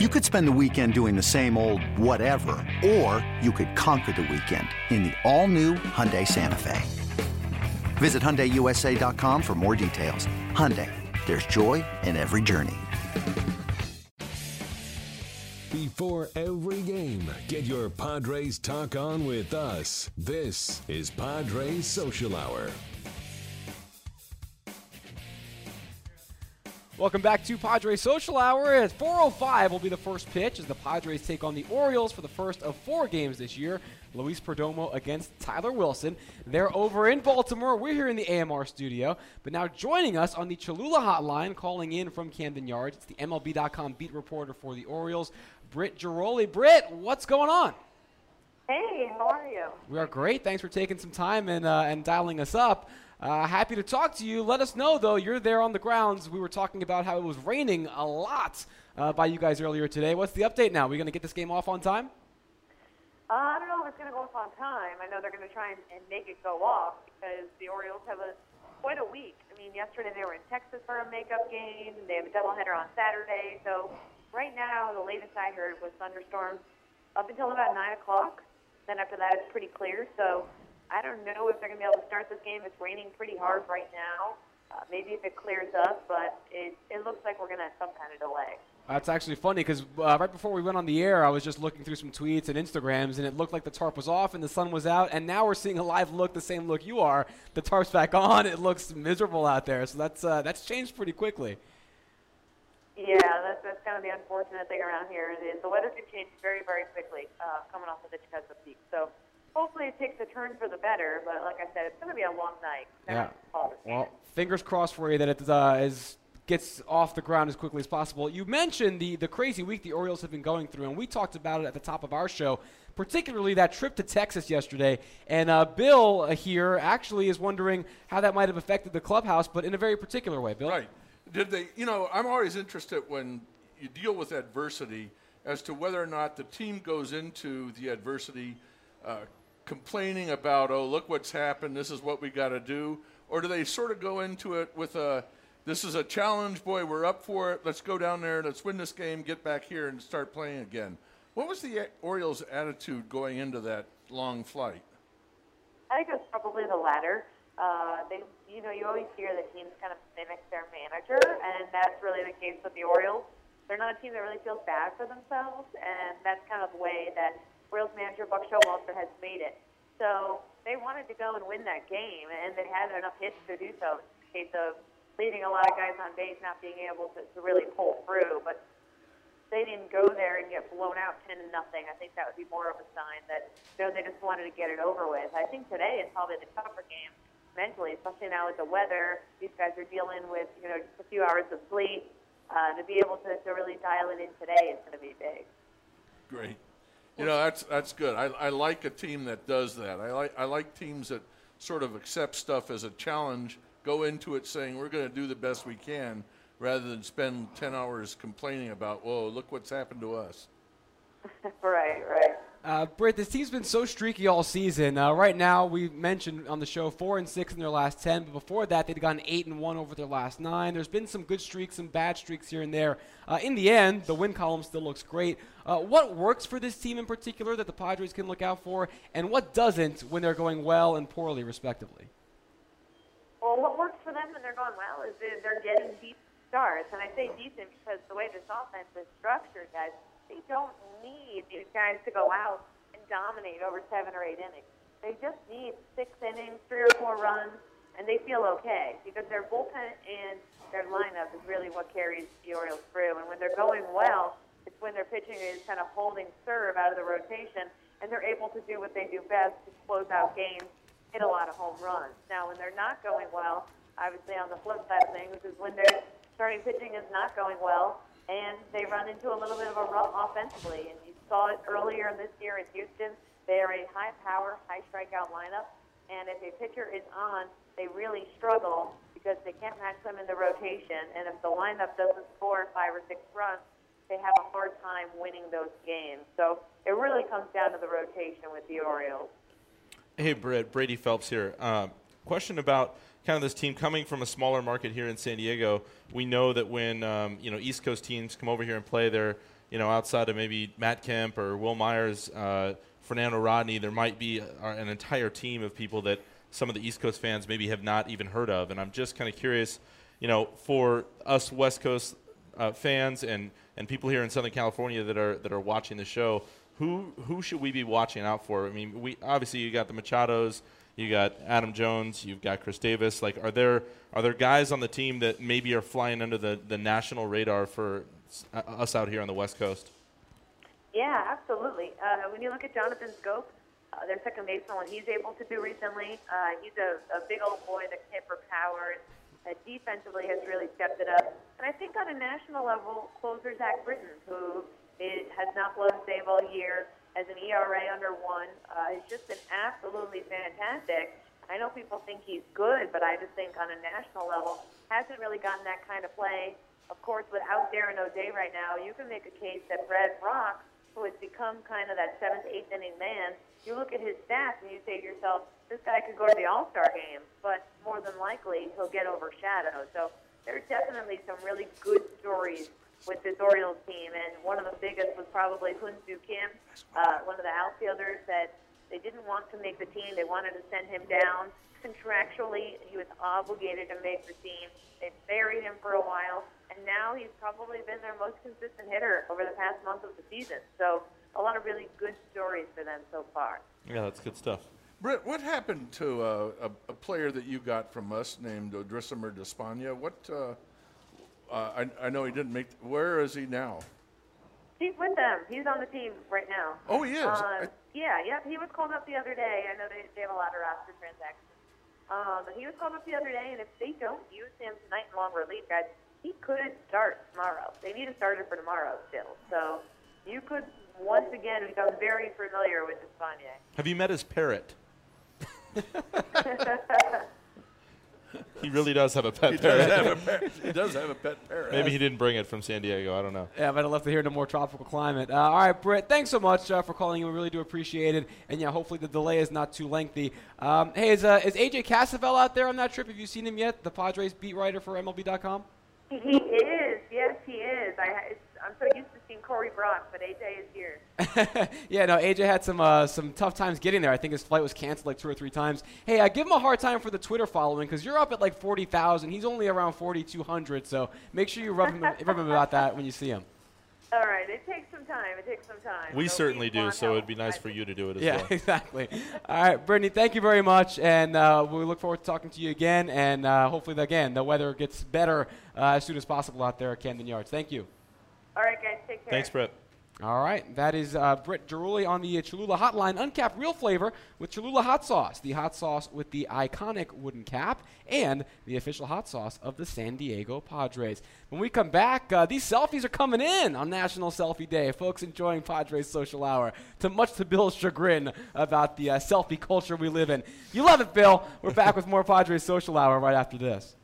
You could spend the weekend doing the same old whatever, or you could conquer the weekend in the all-new Hyundai Santa Fe. Visit HyundaiUSA.com for more details. Hyundai, there's joy in every journey. Before every game, get your Padres talk on with us. This is Padres Social Hour. Welcome back to Padres Social Hour. At 4:05 will be the first pitch as the Padres take on the Orioles for the first of four games this year. Luis Perdomo against Tyler Wilson. They're over in Baltimore. We're here in the AMR studio. But now joining us on the Cholula hotline, calling in from Camden Yards, it's the MLB.com beat reporter for the Orioles, Britt Ghiroli. Britt, what's going on? Hey, how are you? We are great. Thanks for taking some time and uh, and dialing us up. Uh, happy to talk to you. Let us know, though, you're there on the grounds. We were talking about how it was raining a lot uh, by you guys earlier today. What's the update now? Are we going to get this game off on time? Uh, I don't know if it's going to go off on time. I know they're going to try and, and make it go off because the Orioles have a quite a week. I mean, yesterday they were in Texas for a makeup game. And they have a doubleheader on Saturday. So right now, the latest I heard was thunderstorms up until about 9 o'clock. Then after that, it's pretty clear. So I don't know if they're going to be able to start this game. It's raining pretty hard right now. Uh, maybe if it clears up, but it, it looks like we're going to have some kind of delay. That's actually funny because uh, right before we went on the air, I was just looking through some tweets and Instagrams, and it looked like the tarp was off and the sun was out. And now we're seeing a live look, the same look you are. The tarp's back on. It looks miserable out there. So that's uh, that's changed pretty quickly. Yeah, that's, that's kind of the unfortunate thing around here. Is the weather can change very, very quickly uh, coming off of the Chickasaw Peak. So hopefully it takes a turn for the better. But like I said, it's going to be a long night. Yeah. Well, fingers crossed for you that it uh, is gets off the ground as quickly as possible. You mentioned the the crazy week the Orioles have been going through, and we talked about it at the top of our show. Particularly that trip to Texas yesterday, and uh, Bill uh, here actually is wondering how that might have affected the clubhouse, but in a very particular way. Bill, right? Did they? You know, I'm always interested when you deal with adversity as to whether or not the team goes into the adversity uh, complaining about, oh, look what's happened, this is what we got to do? Or do they sort of go into it with a, this is a challenge, boy, we're up for it, let's go down there, let's win this game, get back here, and start playing again? What was the Orioles' attitude going into that long flight? I think it was probably the latter. Uh, they, you know, you always hear that teams kind of mimic their manager, and that's really the case with the Orioles. They're not a team that really feels bad for themselves, and that's kind of the way that Orioles manager Buck Showalter has made it. So they wanted to go and win that game, and they had enough hits to do so. In the case of leaving a lot of guys on base, not being able to, to really pull through, but they didn't go there and get blown out ten to nothing. I think that would be more of a sign that you know they just wanted to get it over with. I think today is probably the tougher game mentally, especially now with the weather. These guys are dealing with you know just a few hours of sleep. Uh, to be able to, to really dial it in today is going to be big. Great. You know, that's that's good. I, I like a team that does that. I like I like teams that sort of accept stuff as a challenge, go into it saying we're going to do the best we can, rather than spend ten hours complaining about, whoa, look what's happened to us. right, right. Uh, Britt, this team's been so streaky all season. Uh, right now, we mentioned on the show four and six in their last ten, but before that, they'd gone eight and one over their last nine. There's been some good streaks, some bad streaks here and there. Uh, in the end, the win column still looks great. Uh, what works for this team in particular that the Padres can look out for, and what doesn't when they're going well and poorly, respectively? Well, what works for them when they're going well is they're getting deep starts, and I say decent because the way this offense is structured, guys they don't need these guys to go out and dominate over seven or eight innings. They just need six innings, three or four runs, and they feel okay because their bullpen and their lineup is really what carries the Orioles through. And when they're going well, it's when their pitching is kind of holding serve out of the rotation, and they're able to do what they do best to close out games, hit a lot of home runs. Now, when they're not going well, obviously on the flip side of things is when their starting pitching is not going well, and they run into a little bit of a rut offensively. And you saw it earlier this year in Houston. They are a high power, high strikeout lineup, and if a pitcher is on, they really struggle because they can't match them in the rotation. And if the lineup doesn't score five or six runs, they have a hard time winning those games. So it really comes down to the rotation with the Orioles. Hey, Britt, Brady Phelps here. Uh, question about kind of this team coming from a smaller market here in San Diego. We know that when um, you know East Coast teams come over here and play, they're you know, outside of maybe Matt Kemp or Wil Myers, uh, Fernando Rodney, there might be a, an entire team of people that some of the East Coast fans maybe have not even heard of. And I'm just kind of curious, you know, for us West Coast uh, fans and, and people here in Southern California that are that are watching the show, who who should we be watching out for? I mean, we obviously you got the Machados, you got Adam Jones, you've got Chris Davis. Like, are there are there guys on the team that maybe are flying under the, the national radar for uh, us out here on the West Coast? Yeah, absolutely. Uh, when you look at Jonathan Schoop, uh, their second baseman, what he's able to do recently, uh, he's a, a big old boy that can hit for power. Uh, defensively has really stepped it up. And I think on a national level, closer Zach Britton, who is, has not blown save all year, has an ERA under one, uh, has just been absolutely fantastic. I know people think he's good, but I just think on a national level, hasn't really gotten that kind of play. Of course, without Darren O'Day right now, you can make a case that Brad Brach who has become kind of that seventh, eighth inning man, you look at his stats and you say to yourself, this guy could go to the All Star game, but more than likely he'll get overshadowed. So there's definitely some really good stories with this Orioles team, and one of the biggest was probably Hyun-Soo Kim, uh, one of the outfielders that they didn't want to make the team. They wanted to send him down. Contractually, he was obligated to make the team. They buried him for a while and now he's probably been their most consistent hitter over the past month of the season. So a lot of really good stories for them so far. Yeah, that's good stuff. Britt, what happened to uh, a, a, player that you got from us named Odrisamer Despaigne? What? Uh, I, I, know he didn't make. Where is he now? He's with them. He's on the team right now. Oh, he is. Uh, yeah, yeah. He was called up the other day. I know they, they have a lot of roster transactions. Um, but he was called up the other day, and if they don't use him tonight in long relief, guys, he could start tomorrow. They need a starter for tomorrow still. So you could once again become very familiar with Despaigne. Have you met his parrot? he really does have a pet he parrot. Does have a pet, he does have a pet parrot. Maybe he didn't bring it from San Diego. I don't know. Yeah, but I'd love to hear in a more tropical climate. Uh, all right, Britt, thanks so much uh, for calling in. We really do appreciate it. And yeah, hopefully the delay is not too lengthy. Um, hey, is, uh, is AJ Cassavell out there on that trip? Have you seen him yet? The Padres beat writer for MLB.com? He is. Yes, he is. I, I'm so used to Corey Brock, but AJ is here. yeah, no, AJ had some uh, some tough times getting there. I think his flight was canceled like two or three times. Hey, uh, give him a hard time for the Twitter following because you're up at like 40,000. He's only around 4,200, so make sure you rub him, rub him about that when you see him. All right, it takes some time. It takes some time. We certainly do, so it'd be nice for you to do it as yeah, well. Yeah, exactly. All right, Brittany, thank you very much, and uh, we look forward to talking to you again, and uh, hopefully, again, the weather gets better uh, as soon as possible out there at Camden Yards. Thank you. All right, guys, take care. Thanks, Brett. All right, that is uh, Britt Ghiroli on the Cholula Hotline. Uncapped real flavor with Cholula hot sauce, the hot sauce with the iconic wooden cap, and the official hot sauce of the San Diego Padres. When we come back, uh, these selfies are coming in on National Selfie Day. Folks enjoying Padres Social Hour, to much to Bill's chagrin about the uh, selfie culture we live in. You love it, Bill. We're back with more Padres Social Hour right after this.